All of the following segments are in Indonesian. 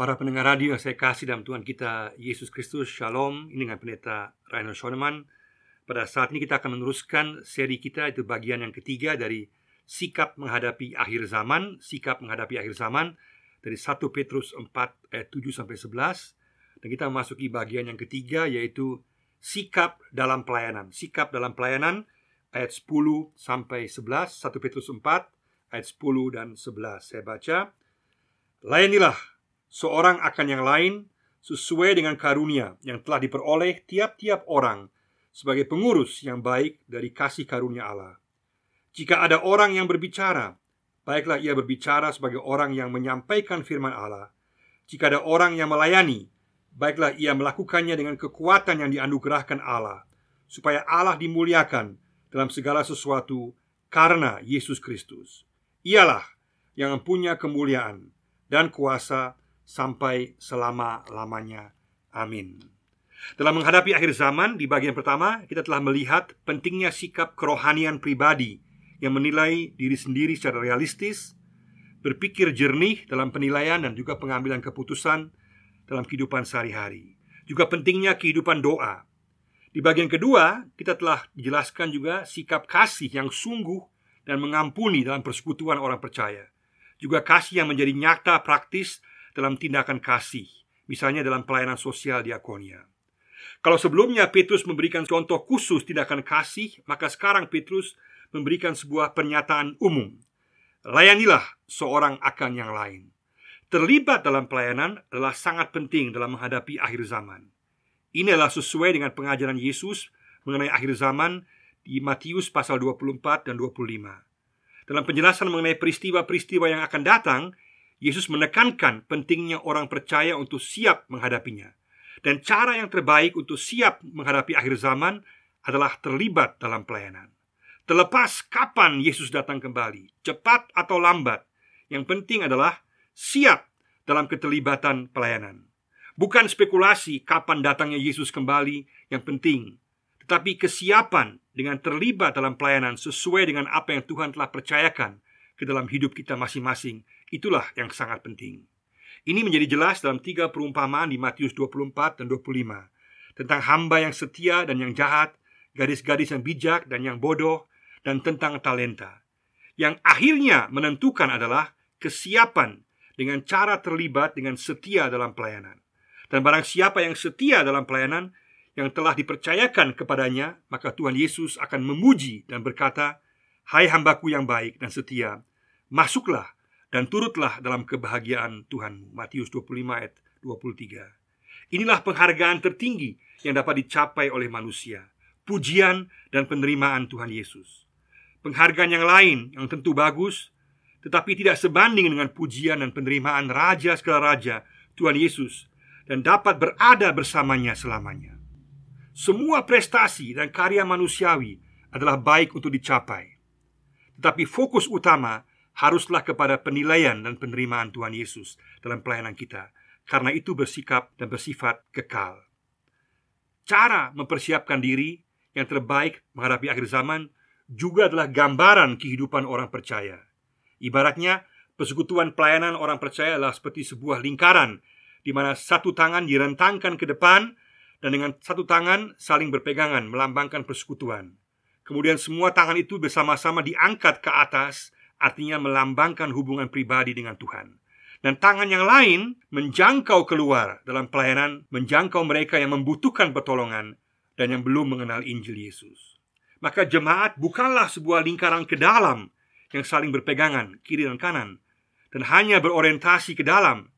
Para pendengar radio yang saya kasih dalam Tuhan kita Yesus Kristus, Shalom. Ini dengan pendeta Rainer Schoenemann. Pada saat ini kita akan meneruskan seri kita itu bagian yang ketiga dari sikap menghadapi akhir zaman, sikap menghadapi akhir zaman dari 1 Petrus 4 ayat 7 sampai 11 dan kita memasuki bagian yang ketiga yaitu sikap dalam pelayanan. Sikap dalam pelayanan ayat 10 sampai 11, 1 Petrus 4 ayat 10 dan 11. Saya baca, "Layanilah seorang akan yang lain sesuai dengan karunia yang telah diperoleh tiap-tiap orang sebagai pengurus yang baik dari kasih karunia Allah. Jika ada orang yang berbicara, baiklah ia berbicara sebagai orang yang menyampaikan firman Allah. Jika ada orang yang melayani, baiklah ia melakukannya dengan kekuatan yang dianugerahkan Allah, supaya Allah dimuliakan dalam segala sesuatu karena Yesus Kristus. Ialah yang mempunyai kemuliaan dan kuasa sampai selama-lamanya. Amin. Dalam menghadapi akhir zaman, di bagian pertama kita telah melihat pentingnya sikap kerohanian pribadi yang menilai diri sendiri secara realistis, berpikir jernih dalam penilaian dan juga pengambilan keputusan dalam kehidupan sehari-hari. Juga pentingnya kehidupan doa. Di bagian kedua, kita telah dijelaskan juga sikap kasih yang sungguh dan mengampuni dalam persekutuan orang percaya. Juga kasih yang menjadi nyata praktis dalam tindakan kasih, misalnya dalam pelayanan sosial diakonia. Kalau sebelumnya Petrus memberikan contoh khusus tindakan kasih, maka sekarang Petrus memberikan sebuah pernyataan umum. Layanilah seorang akan yang lain. Terlibat dalam pelayanan adalah sangat penting dalam menghadapi akhir zaman. Ini adalah sesuai dengan pengajaran Yesus mengenai akhir zaman di Matius pasal 24 dan 25. Dalam penjelasan mengenai peristiwa-peristiwa yang akan datang, Yesus menekankan pentingnya orang percaya untuk siap menghadapinya. Dan cara yang terbaik untuk siap menghadapi akhir zaman adalah terlibat dalam pelayanan. Terlepas kapan Yesus datang kembali, cepat atau lambat, yang penting adalah siap dalam keterlibatan pelayanan. Bukan spekulasi kapan datangnya Yesus kembali yang penting, tetapi kesiapan dengan terlibat dalam pelayanan sesuai dengan apa yang Tuhan telah percayakan ke dalam hidup kita masing-masing Itulah yang sangat penting. Ini menjadi jelas dalam tiga perumpamaan di Matius 24 dan 25 tentang hamba yang setia dan yang jahat, gadis-gadis yang bijak dan yang bodoh, dan tentang talenta. Yang akhirnya menentukan adalah kesiapan dengan cara terlibat dengan setia dalam pelayanan. Dan barang siapa yang setia dalam pelayanan yang telah dipercayakan kepadanya, maka Tuhan Yesus akan memuji dan berkata, "Hai hambaku yang baik dan setia, masuklah dan turutlah dalam kebahagiaan Tuhan. Matius 25 ayat 23. Inilah penghargaan tertinggi yang dapat dicapai oleh manusia. Pujian dan penerimaan Tuhan Yesus. Penghargaan yang lain yang tentu bagus, tetapi tidak sebanding dengan pujian dan penerimaan Raja segala Raja, Tuhan Yesus, dan dapat berada bersamanya selamanya. Semua prestasi dan karya manusiawi adalah baik untuk dicapai, tetapi fokus utama haruslah kepada penilaian dan penerimaan Tuhan Yesus dalam pelayanan kita. Karena itu bersikap dan bersifat kekal. Cara mempersiapkan diri yang terbaik menghadapi akhir zaman juga adalah gambaran kehidupan orang percaya. Ibaratnya, persekutuan pelayanan orang percaya adalah seperti sebuah lingkaran di mana satu tangan direntangkan ke depan dan dengan satu tangan saling berpegangan melambangkan persekutuan. Kemudian semua tangan itu bersama-sama diangkat ke atas artinya melambangkan hubungan pribadi dengan Tuhan. Dan tangan yang lain menjangkau keluar dalam pelayanan, menjangkau mereka yang membutuhkan pertolongan dan yang belum mengenal Injil Yesus. Maka jemaat bukanlah sebuah lingkaran ke dalam yang saling berpegangan kiri dan kanan dan hanya berorientasi ke dalam,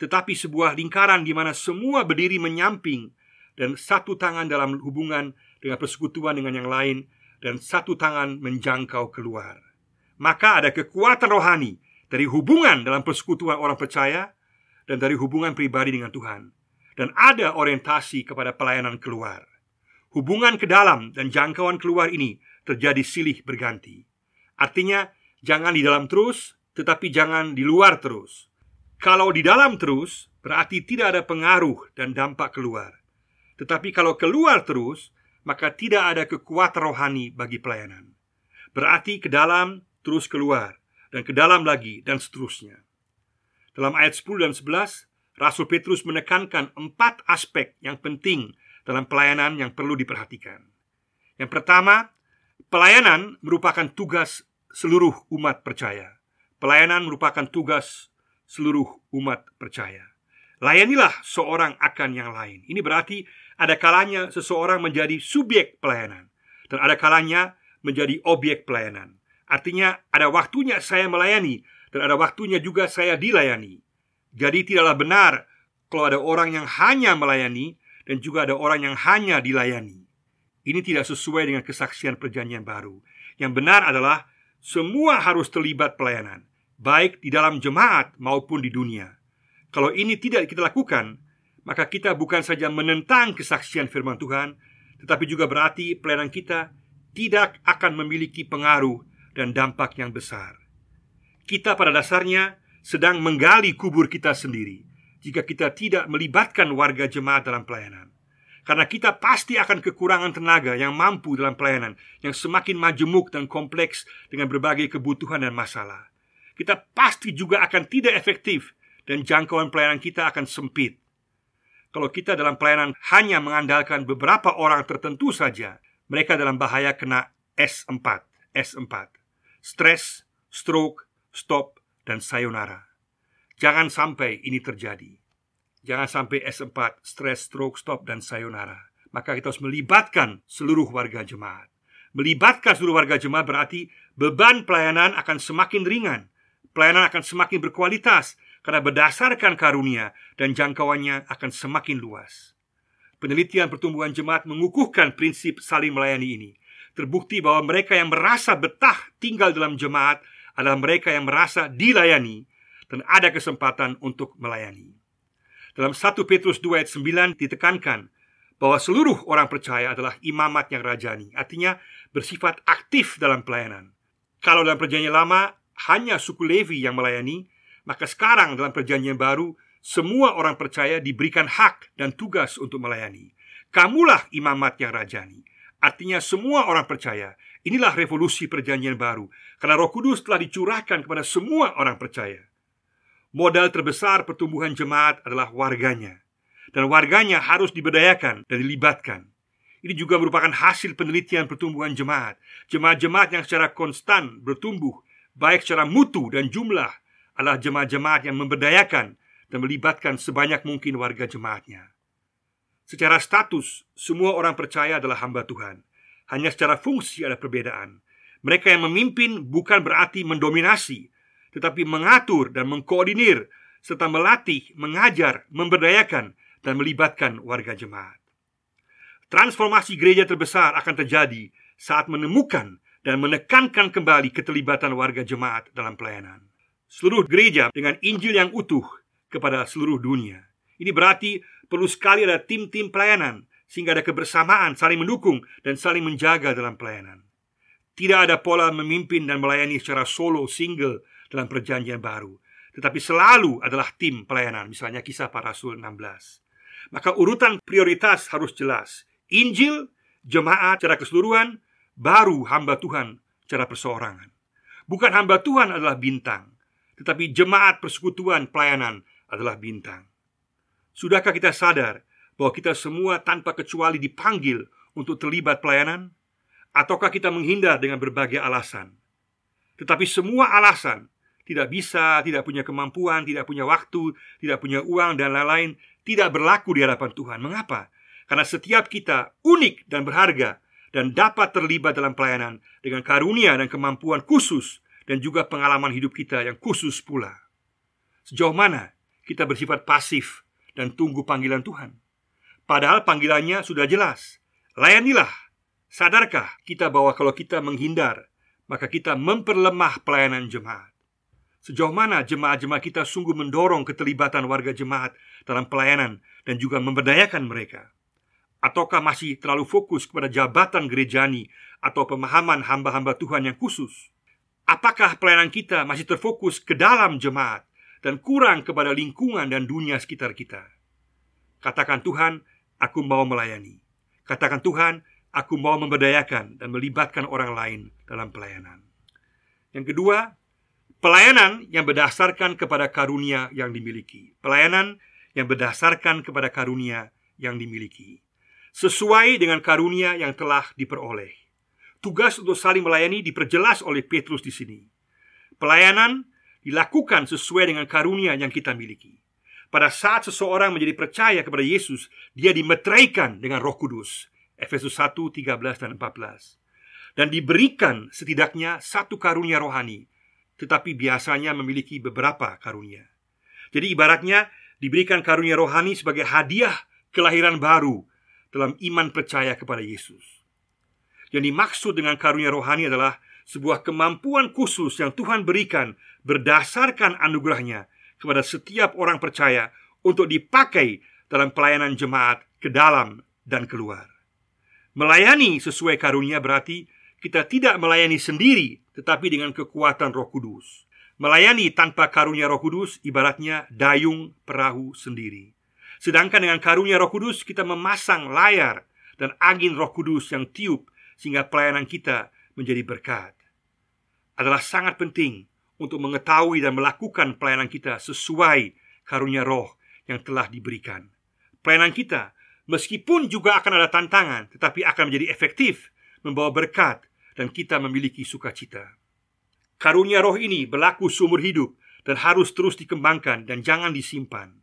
tetapi sebuah lingkaran di mana semua berdiri menyamping dan satu tangan dalam hubungan dengan persekutuan dengan yang lain dan satu tangan menjangkau keluar maka ada kekuatan rohani dari hubungan dalam persekutuan orang percaya dan dari hubungan pribadi dengan Tuhan, dan ada orientasi kepada pelayanan keluar. Hubungan ke dalam dan jangkauan keluar ini terjadi silih berganti. Artinya, jangan di dalam terus, tetapi jangan di luar terus. Kalau di dalam terus, berarti tidak ada pengaruh dan dampak keluar. Tetapi kalau keluar terus, maka tidak ada kekuatan rohani bagi pelayanan. Berarti ke dalam terus keluar dan ke dalam lagi dan seterusnya. Dalam ayat 10 dan 11, Rasul Petrus menekankan empat aspek yang penting dalam pelayanan yang perlu diperhatikan. Yang pertama, pelayanan merupakan tugas seluruh umat percaya. Pelayanan merupakan tugas seluruh umat percaya. Layanilah seorang akan yang lain. Ini berarti ada kalanya seseorang menjadi subjek pelayanan dan ada kalanya menjadi objek pelayanan. Artinya ada waktunya saya melayani dan ada waktunya juga saya dilayani. Jadi tidaklah benar kalau ada orang yang hanya melayani dan juga ada orang yang hanya dilayani. Ini tidak sesuai dengan kesaksian perjanjian baru. Yang benar adalah semua harus terlibat pelayanan, baik di dalam jemaat maupun di dunia. Kalau ini tidak kita lakukan, maka kita bukan saja menentang kesaksian firman Tuhan, tetapi juga berarti pelayanan kita tidak akan memiliki pengaruh dan dampak yang besar. Kita pada dasarnya sedang menggali kubur kita sendiri jika kita tidak melibatkan warga jemaat dalam pelayanan. Karena kita pasti akan kekurangan tenaga yang mampu dalam pelayanan yang semakin majemuk dan kompleks dengan berbagai kebutuhan dan masalah. Kita pasti juga akan tidak efektif dan jangkauan pelayanan kita akan sempit. Kalau kita dalam pelayanan hanya mengandalkan beberapa orang tertentu saja, mereka dalam bahaya kena S4, S4. Stres, stroke, stop, dan sayonara. Jangan sampai ini terjadi. Jangan sampai S4, stres, stroke, stop, dan sayonara. Maka kita harus melibatkan seluruh warga jemaat. Melibatkan seluruh warga jemaat berarti beban pelayanan akan semakin ringan. Pelayanan akan semakin berkualitas karena berdasarkan karunia dan jangkauannya akan semakin luas. Penelitian pertumbuhan jemaat mengukuhkan prinsip saling melayani ini. Terbukti bahwa mereka yang merasa betah tinggal dalam jemaat adalah mereka yang merasa dilayani dan ada kesempatan untuk melayani. Dalam 1 Petrus 2 ayat 9 ditekankan bahwa seluruh orang percaya adalah imamat yang rajani, artinya bersifat aktif dalam pelayanan. Kalau dalam perjanjian lama hanya suku Levi yang melayani, maka sekarang dalam perjanjian baru semua orang percaya diberikan hak dan tugas untuk melayani. Kamulah imamat yang rajani. Artinya semua orang percaya Inilah revolusi perjanjian baru. Karena roh kudus telah dicurahkan kepada semua orang percaya. Modal terbesar pertumbuhan jemaat adalah warganya. Dan warganya harus diberdayakan dan dilibatkan. Ini juga merupakan hasil penelitian pertumbuhan jemaat. Jemaat-jemaat yang secara konstan bertumbuh Baik secara mutu dan jumlah Adalah jemaat-jemaat yang memberdayakan Dan melibatkan sebanyak mungkin warga jemaatnya Secara status, semua orang percaya adalah hamba Tuhan Hanya secara fungsi ada perbedaan Mereka yang memimpin bukan berarti mendominasi tetapi mengatur dan mengkoordinir serta melatih, mengajar, memberdayakan dan melibatkan warga jemaat. Transformasi gereja terbesar akan terjadi saat menemukan dan menekankan kembali keterlibatan warga jemaat dalam pelayanan. Seluruh gereja dengan Injil yang utuh kepada seluruh dunia. Ini berarti perlu sekali ada tim-tim pelayanan sehingga ada kebersamaan, saling mendukung dan saling menjaga dalam pelayanan. Tidak ada pola memimpin dan melayani secara solo, single dalam perjanjian baru. Tetapi selalu adalah tim pelayanan Misalnya kisah para rasul 16 Maka urutan prioritas harus jelas. Injil, jemaat secara keseluruhan Baru hamba Tuhan secara perseorangan. Bukan hamba Tuhan adalah bintang Tetapi jemaat persekutuan pelayanan adalah bintang Sudahkah kita sadar bahwa kita semua tanpa kecuali dipanggil untuk terlibat pelayanan? Ataukah kita menghindar dengan berbagai alasan? Tetapi semua alasan tidak bisa, tidak punya kemampuan, tidak punya waktu, tidak punya uang, dan lain-lain, tidak berlaku di hadapan Tuhan. Mengapa? Karena setiap kita unik dan berharga dan dapat terlibat dalam pelayanan dengan karunia dan kemampuan khusus dan juga pengalaman hidup kita yang khusus pula. Sejauh mana kita bersifat pasif dan tunggu panggilan Tuhan? Padahal panggilannya sudah jelas. Layanilah. Sadarkah kita bahwa kalau kita menghindar, maka kita memperlemah pelayanan jemaat? Sejauh mana jemaat-jemaat kita sungguh mendorong keterlibatan warga jemaat dalam pelayanan dan juga memberdayakan mereka? Ataukah masih terlalu fokus kepada jabatan gerejani atau pemahaman hamba-hamba Tuhan yang khusus? Apakah pelayanan kita masih terfokus ke dalam jemaat dan kurang kepada lingkungan dan dunia sekitar kita? Katakan Tuhan, aku mau melayani. Katakan Tuhan, aku mau memberdayakan dan melibatkan orang lain dalam pelayanan. Yang kedua, Pelayanan yang berdasarkan kepada karunia yang dimiliki Pelayanan yang berdasarkan kepada karunia yang dimiliki, sesuai dengan karunia yang telah diperoleh. Tugas untuk saling melayani diperjelas oleh Petrus di sini. Pelayanan dilakukan sesuai dengan karunia yang kita miliki. Pada saat seseorang menjadi percaya kepada Yesus, dia dimeteraikan dengan Roh Kudus. Efesus 1, 13 dan 14. Dan diberikan setidaknya satu karunia rohani, tetapi biasanya memiliki beberapa karunia. Jadi ibaratnya diberikan karunia rohani sebagai hadiah kelahiran baru dalam iman percaya kepada Yesus. Yang dimaksud dengan karunia rohani adalah sebuah kemampuan khusus yang Tuhan berikan berdasarkan anugerahnya kepada setiap orang percaya untuk dipakai dalam pelayanan jemaat ke dalam dan keluar. Melayani sesuai karunia berarti kita tidak melayani sendiri tetapi dengan kekuatan Roh Kudus. Melayani tanpa karunia Roh Kudus ibaratnya dayung perahu sendiri. Sedangkan dengan karunia Roh Kudus kita memasang layar dan angin Roh Kudus yang tiup sehingga pelayanan kita menjadi berkat. Adalah sangat penting untuk mengetahui dan melakukan pelayanan kita sesuai karunia roh yang telah diberikan. Pelayanan kita, meskipun juga akan ada tantangan, tetapi akan menjadi efektif, membawa berkat, dan kita memiliki sukacita. Karunia roh ini berlaku seumur hidup dan harus terus dikembangkan dan jangan disimpan.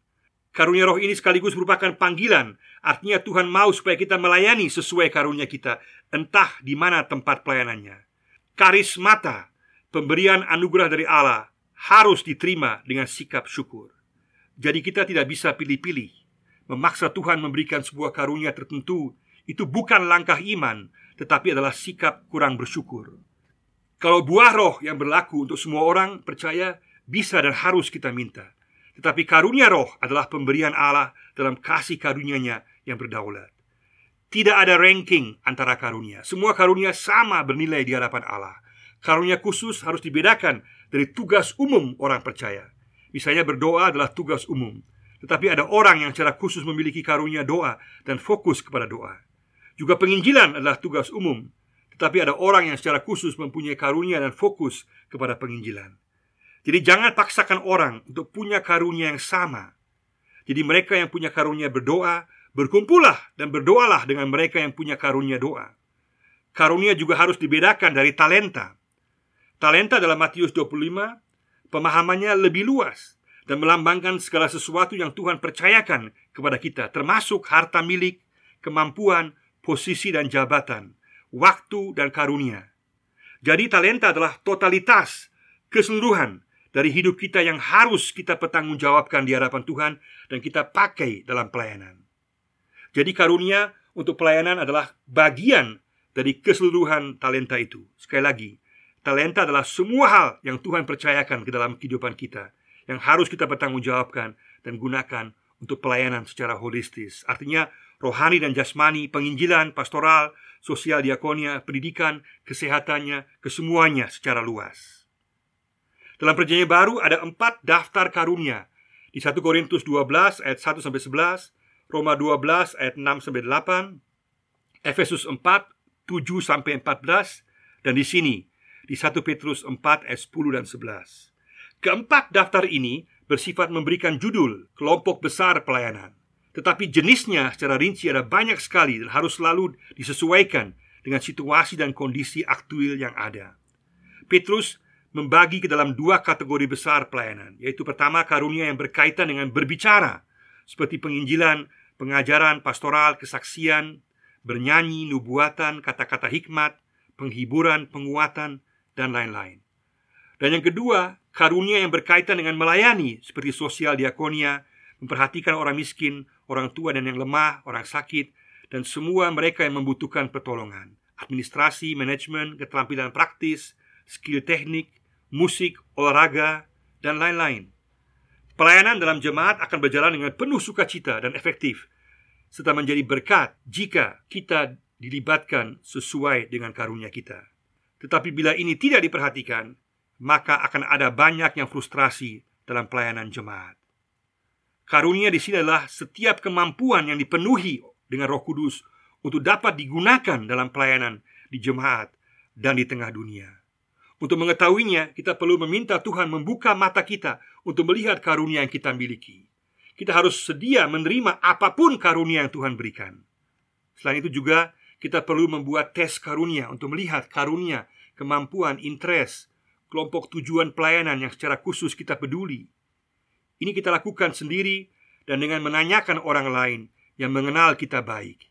Karunia roh ini sekaligus merupakan panggilan, artinya Tuhan mau supaya kita melayani sesuai karunia kita, entah di mana tempat pelayanannya. Karismata Pemberian anugerah dari Allah harus diterima dengan sikap syukur. Jadi kita tidak bisa pilih-pilih. Memaksa Tuhan memberikan sebuah karunia tertentu itu bukan langkah iman, tetapi adalah sikap kurang bersyukur. Kalau buah roh yang berlaku untuk semua orang percaya bisa dan harus kita minta. Tetapi karunia roh adalah pemberian Allah dalam kasih karunia-Nya yang berdaulat. Tidak ada ranking antara karunia. Semua karunia sama bernilai di hadapan Allah. Karunia khusus harus dibedakan dari tugas umum orang percaya. Misalnya berdoa adalah tugas umum, tetapi ada orang yang secara khusus memiliki karunia doa dan fokus kepada doa. Juga penginjilan adalah tugas umum, tetapi ada orang yang secara khusus mempunyai karunia dan fokus kepada penginjilan. Jadi jangan paksakan orang untuk punya karunia yang sama. Jadi mereka yang punya karunia berdoa, berkumpullah dan berdoalah dengan mereka yang punya karunia doa. Karunia juga harus dibedakan dari talenta. Talenta dalam Matius 25 pemahamannya lebih luas dan melambangkan segala sesuatu yang Tuhan percayakan kepada kita, termasuk harta milik, kemampuan, posisi dan jabatan, waktu dan karunia. Jadi talenta adalah totalitas, keseluruhan dari hidup kita yang harus kita pertanggungjawabkan di hadapan Tuhan dan kita pakai dalam pelayanan. Jadi karunia untuk pelayanan adalah bagian dari keseluruhan talenta itu. Sekali lagi, Talenta adalah semua hal yang Tuhan percayakan ke dalam kehidupan kita yang harus kita pertanggungjawabkan dan gunakan untuk pelayanan secara holistis. Artinya rohani dan jasmani, penginjilan, pastoral, sosial diakonia, pendidikan, kesehatannya, kesemuanya secara luas. Dalam perjanjian baru ada empat daftar karunia di 1 Korintus 12 ayat 1 sampai 11, Roma 12 ayat 6 sampai 8, Efesus 4 7 sampai 14 dan di sini di 1 Petrus 4 ayat 10 dan 11. Keempat daftar ini bersifat memberikan judul kelompok besar pelayanan. Tetapi jenisnya secara rinci ada banyak sekali dan harus selalu disesuaikan dengan situasi dan kondisi aktual yang ada. Petrus membagi ke dalam dua kategori besar pelayanan, yaitu pertama karunia yang berkaitan dengan berbicara, seperti penginjilan, pengajaran, pastoral, kesaksian, bernyanyi, nubuatan, kata-kata hikmat, penghiburan, penguatan, dan lain-lain. Dan yang kedua, karunia yang berkaitan dengan melayani seperti sosial diakonia, memperhatikan orang miskin, orang tua dan yang lemah, orang sakit, dan semua mereka yang membutuhkan pertolongan. Administrasi, manajemen, keterampilan praktis, skill teknik, musik, olahraga, dan lain-lain. Pelayanan dalam jemaat akan berjalan dengan penuh sukacita dan efektif serta menjadi berkat jika kita dilibatkan sesuai dengan karunia kita. Tetapi bila ini tidak diperhatikan, maka akan ada banyak yang frustrasi dalam pelayanan jemaat. Karunia di sini adalah setiap kemampuan yang dipenuhi dengan Roh Kudus untuk dapat digunakan dalam pelayanan di jemaat dan di tengah dunia. Untuk mengetahuinya, kita perlu meminta Tuhan membuka mata kita untuk melihat karunia yang kita miliki. kita harus sedia menerima apa pun karunia yang Tuhan berikan. Selain itu juga kita perlu membuat tes karunia untuk melihat karunia, kemampuan, interest, kelompok tujuan pelayanan yang secara khusus kita peduli. Ini kita lakukan sendiri dan dengan menanyakan orang lain yang mengenal kita baik.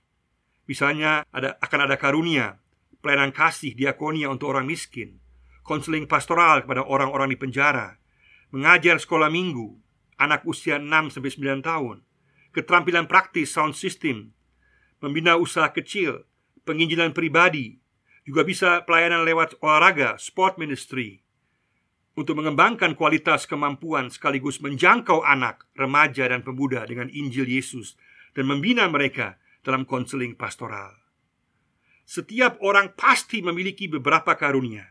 Misalnya ada akan ada karunia, pelayanan kasih, diakonia untuk orang miskin, konseling pastoral kepada orang-orang di penjara, mengajar sekolah minggu, anak usia 6 sampai 9 tahun, keterampilan praktis sound system, membina usaha kecil, penginjilan pribadi, juga bisa pelayanan lewat olahraga, sport ministry, untuk mengembangkan kualitas kemampuan sekaligus menjangkau anak, remaja, dan pemuda dengan Injil Yesus dan membina mereka dalam konseling pastoral. Setiap orang pasti memiliki beberapa karunia,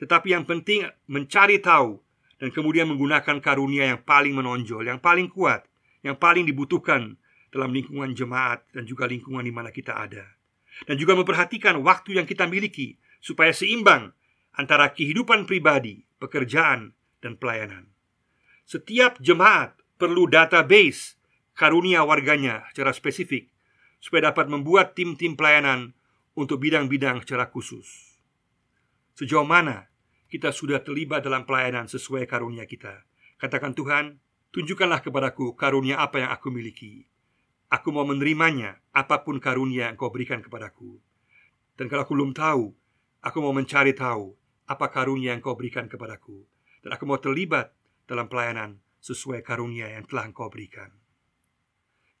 tetapi yang penting mencari tahu dan kemudian menggunakan karunia yang paling menonjol, yang paling kuat, yang paling dibutuhkan dalam lingkungan jemaat dan juga lingkungan di mana kita ada. Dan juga memperhatikan waktu yang kita miliki supaya seimbang antara kehidupan pribadi, pekerjaan, dan pelayanan. Setiap jemaat perlu database karunia warganya secara spesifik supaya dapat membuat tim-tim pelayanan untuk bidang-bidang secara khusus. Sejauh mana kita sudah terlibat dalam pelayanan sesuai karunia kita. Katakan Tuhan, tunjukkanlah kepadaku karunia apa yang aku miliki. Aku mau menerimanya apa pun karunia yang kau berikan kepadaku. Dan kalau aku belum tahu, aku mau mencari tahu apa karunia yang kau berikan kepadaku. Dan aku mau terlibat dalam pelayanan sesuai karunia yang telah engkau berikan.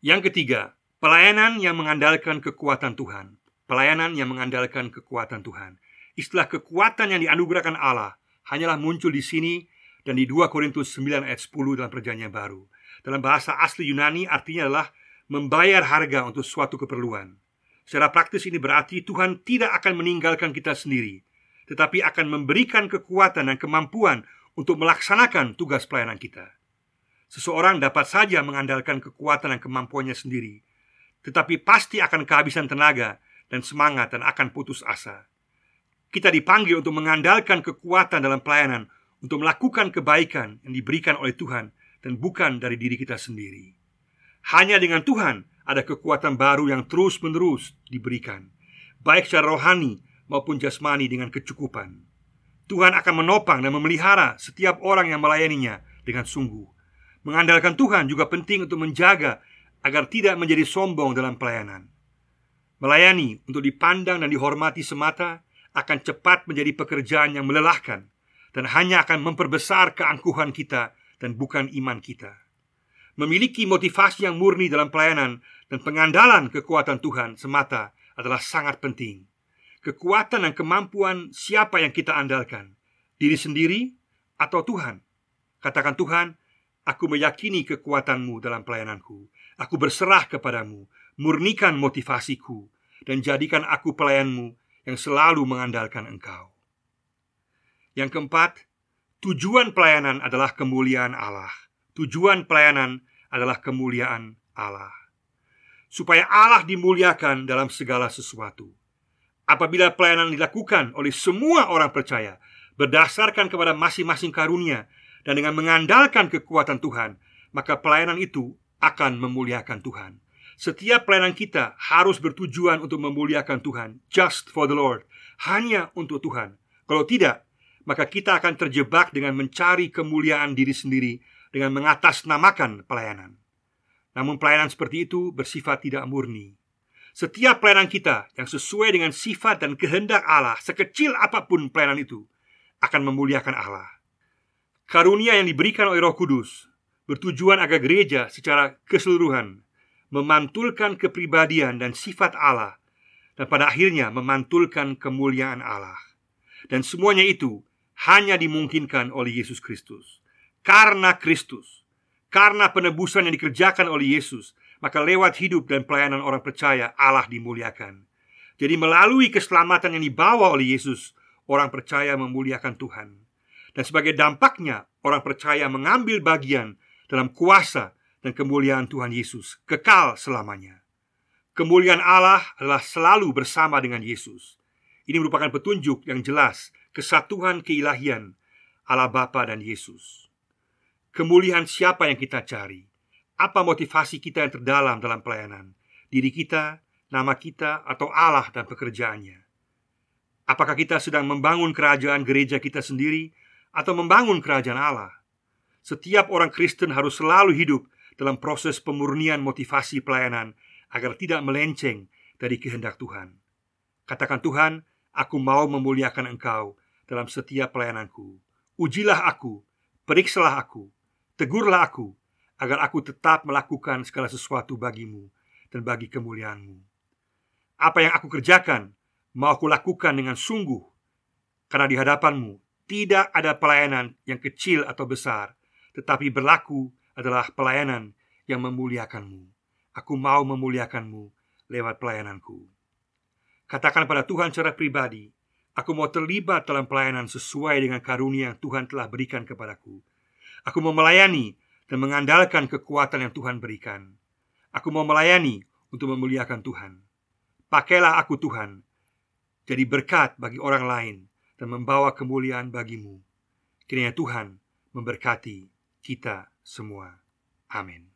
Yang ketiga, pelayanan yang mengandalkan kekuatan Tuhan. Pelayanan yang mengandalkan kekuatan Tuhan. Istilah kekuatan yang dianugerahkan Allah hanyalah muncul di sini dan di 2 Korintus 9 ayat 10 dalam perjanjian baru. Dalam bahasa asli Yunani artinya adalah membayar harga untuk suatu keperluan. Secara praktis ini berarti Tuhan tidak akan meninggalkan kita sendiri, tetapi akan memberikan kekuatan dan kemampuan untuk melaksanakan tugas pelayanan kita. Seseorang dapat saja mengandalkan kekuatan dan kemampuannya sendiri, tetapi pasti akan kehabisan tenaga dan semangat dan akan putus asa. Kita dipanggil untuk mengandalkan kekuatan dalam pelayanan untuk melakukan kebaikan yang diberikan oleh Tuhan dan bukan dari diri kita sendiri. Hanya dengan Tuhan ada kekuatan baru yang terus-menerus diberikan, baik secara rohani maupun jasmani dengan kecukupan. Tuhan akan menopang dan memelihara setiap orang yang melayaninya dengan sungguh. Mengandalkan Tuhan juga penting untuk menjaga agar tidak menjadi sombong dalam pelayanan. Melayani untuk dipandang dan dihormati semata akan cepat menjadi pekerjaan yang melelahkan dan hanya akan memperbesar keangkuhan kita dan bukan iman kita. Memiliki motivasi yang murni dalam pelayanan dan pengandalan kekuatan Tuhan semata adalah sangat penting. Kekuatan dan kemampuan siapa yang kita andalkan? Diri sendiri atau Tuhan? Katakan Tuhan, aku meyakini kekuatanmu dalam pelayananku. Aku berserah kepadamu, murnikan motivasiku, dan jadikan aku pelayanmu yang selalu mengandalkan Engkau. Yang keempat, tujuan pelayanan adalah kemuliaan Allah. Tujuan pelayanan adalah kemuliaan Allah. Supaya Allah dimuliakan dalam segala sesuatu. Apabila pelayanan dilakukan oleh semua orang percaya berdasarkan kepada masing-masing karunia dan dengan mengandalkan kekuatan Tuhan, maka pelayanan itu akan memuliakan Tuhan. Setiap pelayanan kita harus bertujuan untuk memuliakan Tuhan, just for the Lord, hanya untuk Tuhan. Kalau tidak, maka kita akan terjebak dengan mencari kemuliaan diri sendiri dengan mengatasnamakan pelayanan. Namun pelayanan seperti itu bersifat tidak murni. Setiap pelayanan kita yang sesuai dengan sifat dan kehendak Allah, sekecil apa pun pelayanan itu, akan memuliakan Allah. Karunia yang diberikan oleh Roh Kudus bertujuan agar gereja secara keseluruhan memantulkan kepribadian dan sifat Allah dan pada akhirnya memantulkan kemuliaan Allah. Dan semuanya itu hanya dimungkinkan oleh Yesus Kristus. Karena Kristus, karena penebusan yang dikerjakan oleh Yesus, maka lewat hidup dan pelayanan orang percaya Allah dimuliakan. Jadi melalui keselamatan yang dibawa oleh Yesus, orang percaya memuliakan Tuhan. Dan sebagai dampaknya, orang percaya mengambil bagian dalam kuasa dan kemuliaan Tuhan Yesus kekal selamanya. Kemuliaan Allah adalah selalu bersama dengan Yesus. Ini merupakan petunjuk yang jelas kesatuan keilahian Allah Bapa dan Yesus. Kemuliaan siapa yang kita cari? Apa motivasi kita yang terdalam dalam pelayanan? Diri kita, nama kita, atau Allah dan pekerjaannya? Apakah kita sedang membangun kerajaan gereja kita sendiri atau membangun kerajaan Allah? Setiap orang Kristen harus selalu hidup dalam proses pemurnian motivasi pelayanan agar tidak melenceng dari kehendak Tuhan. Katakan Tuhan, aku mau memuliakan Engkau dalam setiap pelayananku. Ujilah aku, periksalah aku, tegurlah aku, agar aku tetap melakukan segala sesuatu bagimu dan bagi kemuliaanmu. Apa yang aku kerjakan, mau aku lakukan dengan sungguh, karena di hadapanmu tidak ada pelayanan yang kecil atau besar, tetapi berlaku adalah pelayanan yang memuliakanmu. Aku mau memuliakanmu lewat pelayananku. Katakan pada Tuhan secara pribadi, aku mau terlibat dalam pelayanan sesuai dengan karunia yang Tuhan telah berikan kepadaku. Aku mau melayani dan mengandalkan kekuatan yang Tuhan berikan. Aku mau melayani untuk memuliakan Tuhan. Pakailah aku Tuhan jadi berkat bagi orang lain dan membawa kemuliaan bagimu. Kiranya Tuhan memberkati kita semua. Amin.